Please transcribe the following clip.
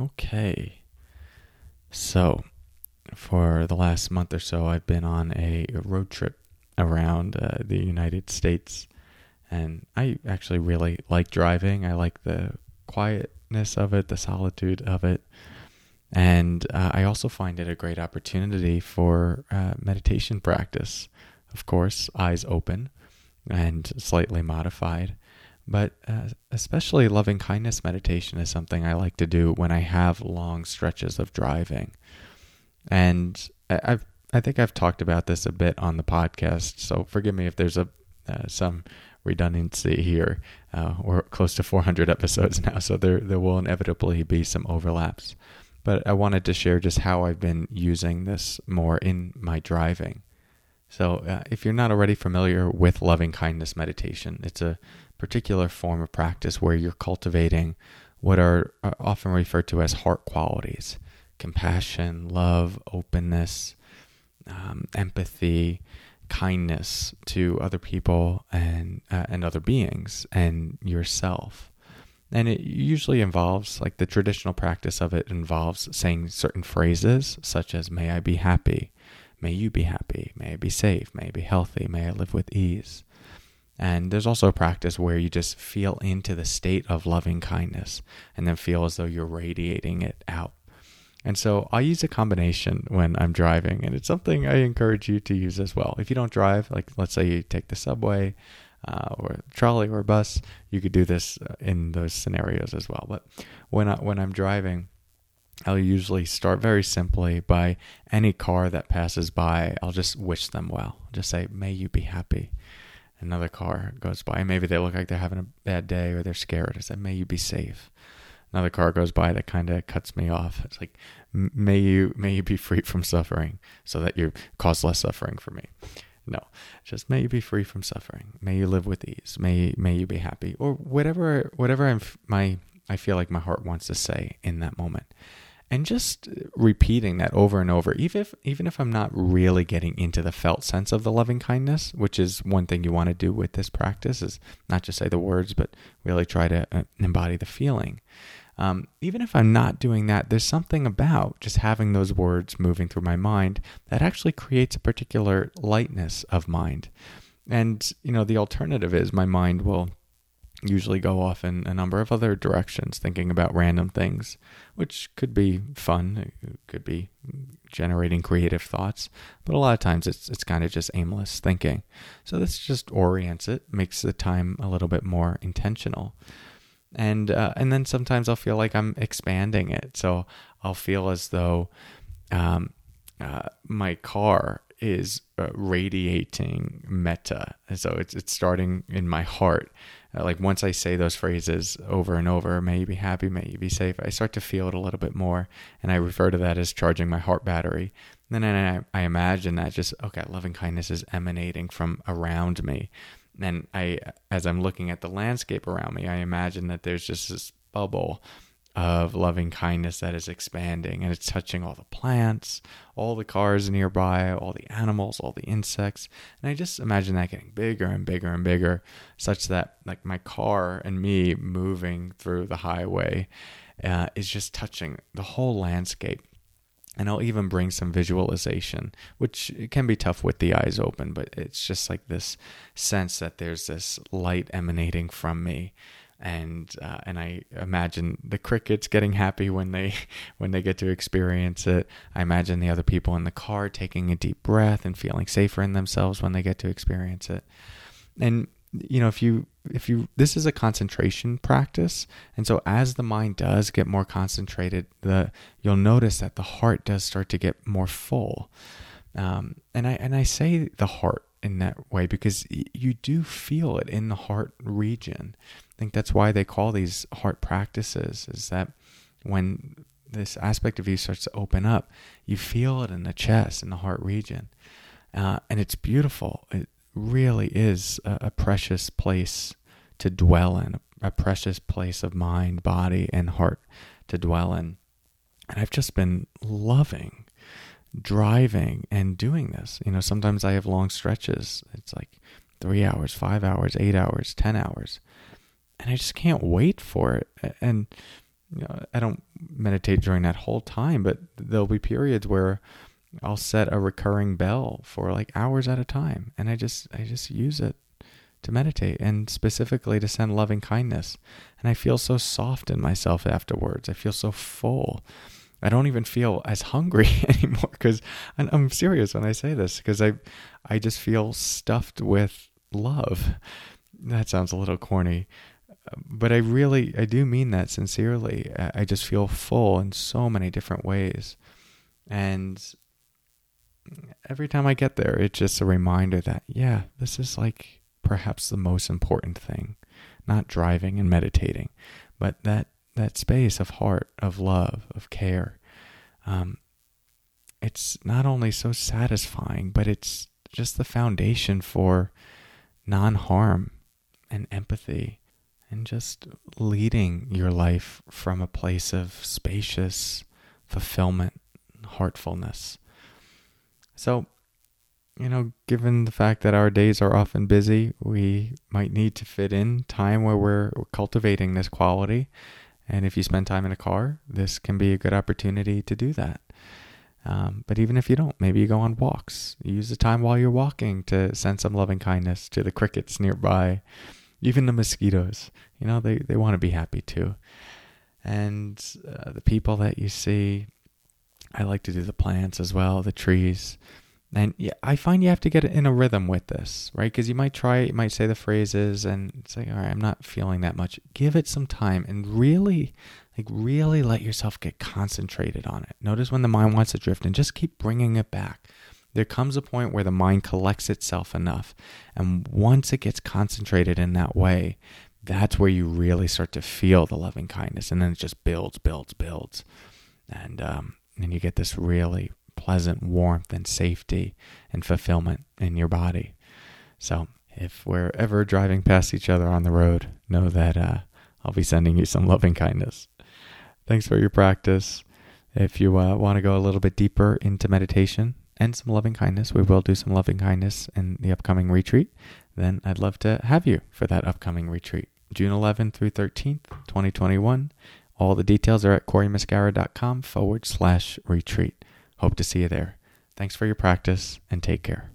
Okay. So, for the last month or so, I've been on a road trip around uh, the United States. And I actually really like driving. I like the quietness of it, the solitude of it. And uh, I also find it a great opportunity for uh, meditation practice. Of course, eyes open and slightly modified. But uh, especially loving kindness meditation is something I like to do when I have long stretches of driving. And I've I think I've talked about this a bit on the podcast, so forgive me if there's a uh, some redundancy here. Uh, we're close to 400 episodes now, so there there will inevitably be some overlaps. But I wanted to share just how I've been using this more in my driving. So, uh, if you're not already familiar with loving kindness meditation, it's a particular form of practice where you're cultivating what are often referred to as heart qualities compassion, love, openness, um, empathy, kindness to other people and, uh, and other beings and yourself. And it usually involves, like the traditional practice of it involves saying certain phrases such as, May I be happy, may you be happy, may I be safe, may I be healthy, may I live with ease. And there's also a practice where you just feel into the state of loving kindness and then feel as though you're radiating it out. And so I use a combination when I'm driving, and it's something I encourage you to use as well. If you don't drive, like let's say you take the subway uh, or trolley or bus, you could do this uh, in those scenarios as well. But when I, when I'm driving, I'll usually start very simply by any car that passes by. I'll just wish them well. Just say, "May you be happy." Another car goes by. Maybe they look like they're having a bad day or they're scared. I said, may you be safe. Another car goes by that kind of cuts me off. It's like, may you may you be free from suffering, so that you cause less suffering for me. No, just may you be free from suffering. May you live with ease. May may you be happy, or whatever whatever I'm my I feel like my heart wants to say in that moment and just repeating that over and over even if even if I'm not really getting into the felt sense of the loving kindness which is one thing you want to do with this practice is not just say the words but really try to uh, embody the feeling um, even if I'm not doing that, there's something about just having those words moving through my mind that actually creates a particular lightness of mind. And, you know, the alternative is my mind will usually go off in a number of other directions, thinking about random things, which could be fun. It could be generating creative thoughts, but a lot of times it's it's kind of just aimless thinking. So this just orients it, makes the time a little bit more intentional, and uh, and then sometimes I'll feel like I'm expanding it. So I'll feel as though um, uh, my car is uh, radiating metta. So it's it's starting in my heart uh, like once I say those phrases over and over, may you be happy, may you be safe, I start to feel it a little bit more. And I refer to that as charging my heart battery. And then I, I imagine that just, okay, loving kindness is emanating from around me. And I, as I'm looking at the landscape around me, I imagine that there's just this bubble of loving kindness that is expanding and it's touching all the plants, all the cars nearby, all the animals, all the insects. And I just imagine that getting bigger and bigger and bigger, such that like my car and me moving through the highway uh, is just touching the whole landscape. And I'll even bring some visualization, which can be tough with the eyes open, but it's just like this sense that there's this light emanating from me and uh, and I imagine the crickets getting happy when they when they get to experience it. I imagine the other people in the car taking a deep breath and feeling safer in themselves when they get to experience it. And you know, if you if you this is a concentration practice, and so as the mind does get more concentrated, the you'll notice that the heart does start to get more full. Um, and I and I say the heart in that way because you do feel it in the heart region. I think that's why they call these heart practices is that when this aspect of you starts to open up, you feel it in the chest, in the heart region. Uh, and it's beautiful. It really is a, a, precious place to dwell in, a, a precious place of mind, body, and heart to dwell in. And I've just been loving driving and doing this. You know, sometimes I have long stretches. It's like three hours, five hours, eight hours, 10 hours. And I just can't wait for it. And, you know, I don't meditate during that whole time, but there'll be periods where I'll set a recurring bell for like hours at a time. And I just, I just use it to meditate and specifically to send loving kindness. And I feel so soft in myself afterwards. I feel so full. I don't even feel as hungry anymore because I'm serious when I say this because I I just feel stuffed with love. That sounds a little corny, but I really I do mean that sincerely. I just feel full in so many different ways. And every time I get there, it's just a reminder that yeah, this is like perhaps the most important thing. Not driving and meditating, but that that space of heart, of love, of care. Um, it's not only so satisfying, but it's just the foundation for non harm and empathy and just leading your life from a place of spacious fulfillment, heartfulness. So, you know, given the fact that our days are often busy, we might need to fit in time where we're cultivating this quality and if you spend time in a car, this can be a good opportunity to do that. Um, but even if you don't, maybe you go on walks. You use the time while you're walking to send some loving kindness to the crickets nearby, even the mosquitoes. You know, they, they want to be happy too. And uh, the people that you see, I like to do the plants as well, the trees. And yeah, I find you have to get in a rhythm with this, right? Because you might try, you might say the phrases and say, all right, I'm not feeling that much. Give it some time and really, like, really let yourself get concentrated on it. Notice when the mind wants to drift and just keep bringing it back. There comes a point where the mind collects itself enough. And once it gets concentrated in that way, that's where you really start to feel the loving kindness. And then it just builds, builds, builds. And, um, and you get this really pleasant warmth and safety and fulfillment in your body. So, if we're ever driving past each other on the road, know that uh, I'll be sending you some loving kindness. Thanks for your practice. If you uh, want to go a little bit deeper into meditation and some loving kindness, we will do some loving kindness in the upcoming retreat. Then I'd love to have you for that upcoming retreat, June 11th through 13th, 2021. All the details are at corymuscara.com forward slash retreat. Hope to see you there. Thanks for your practice and take care.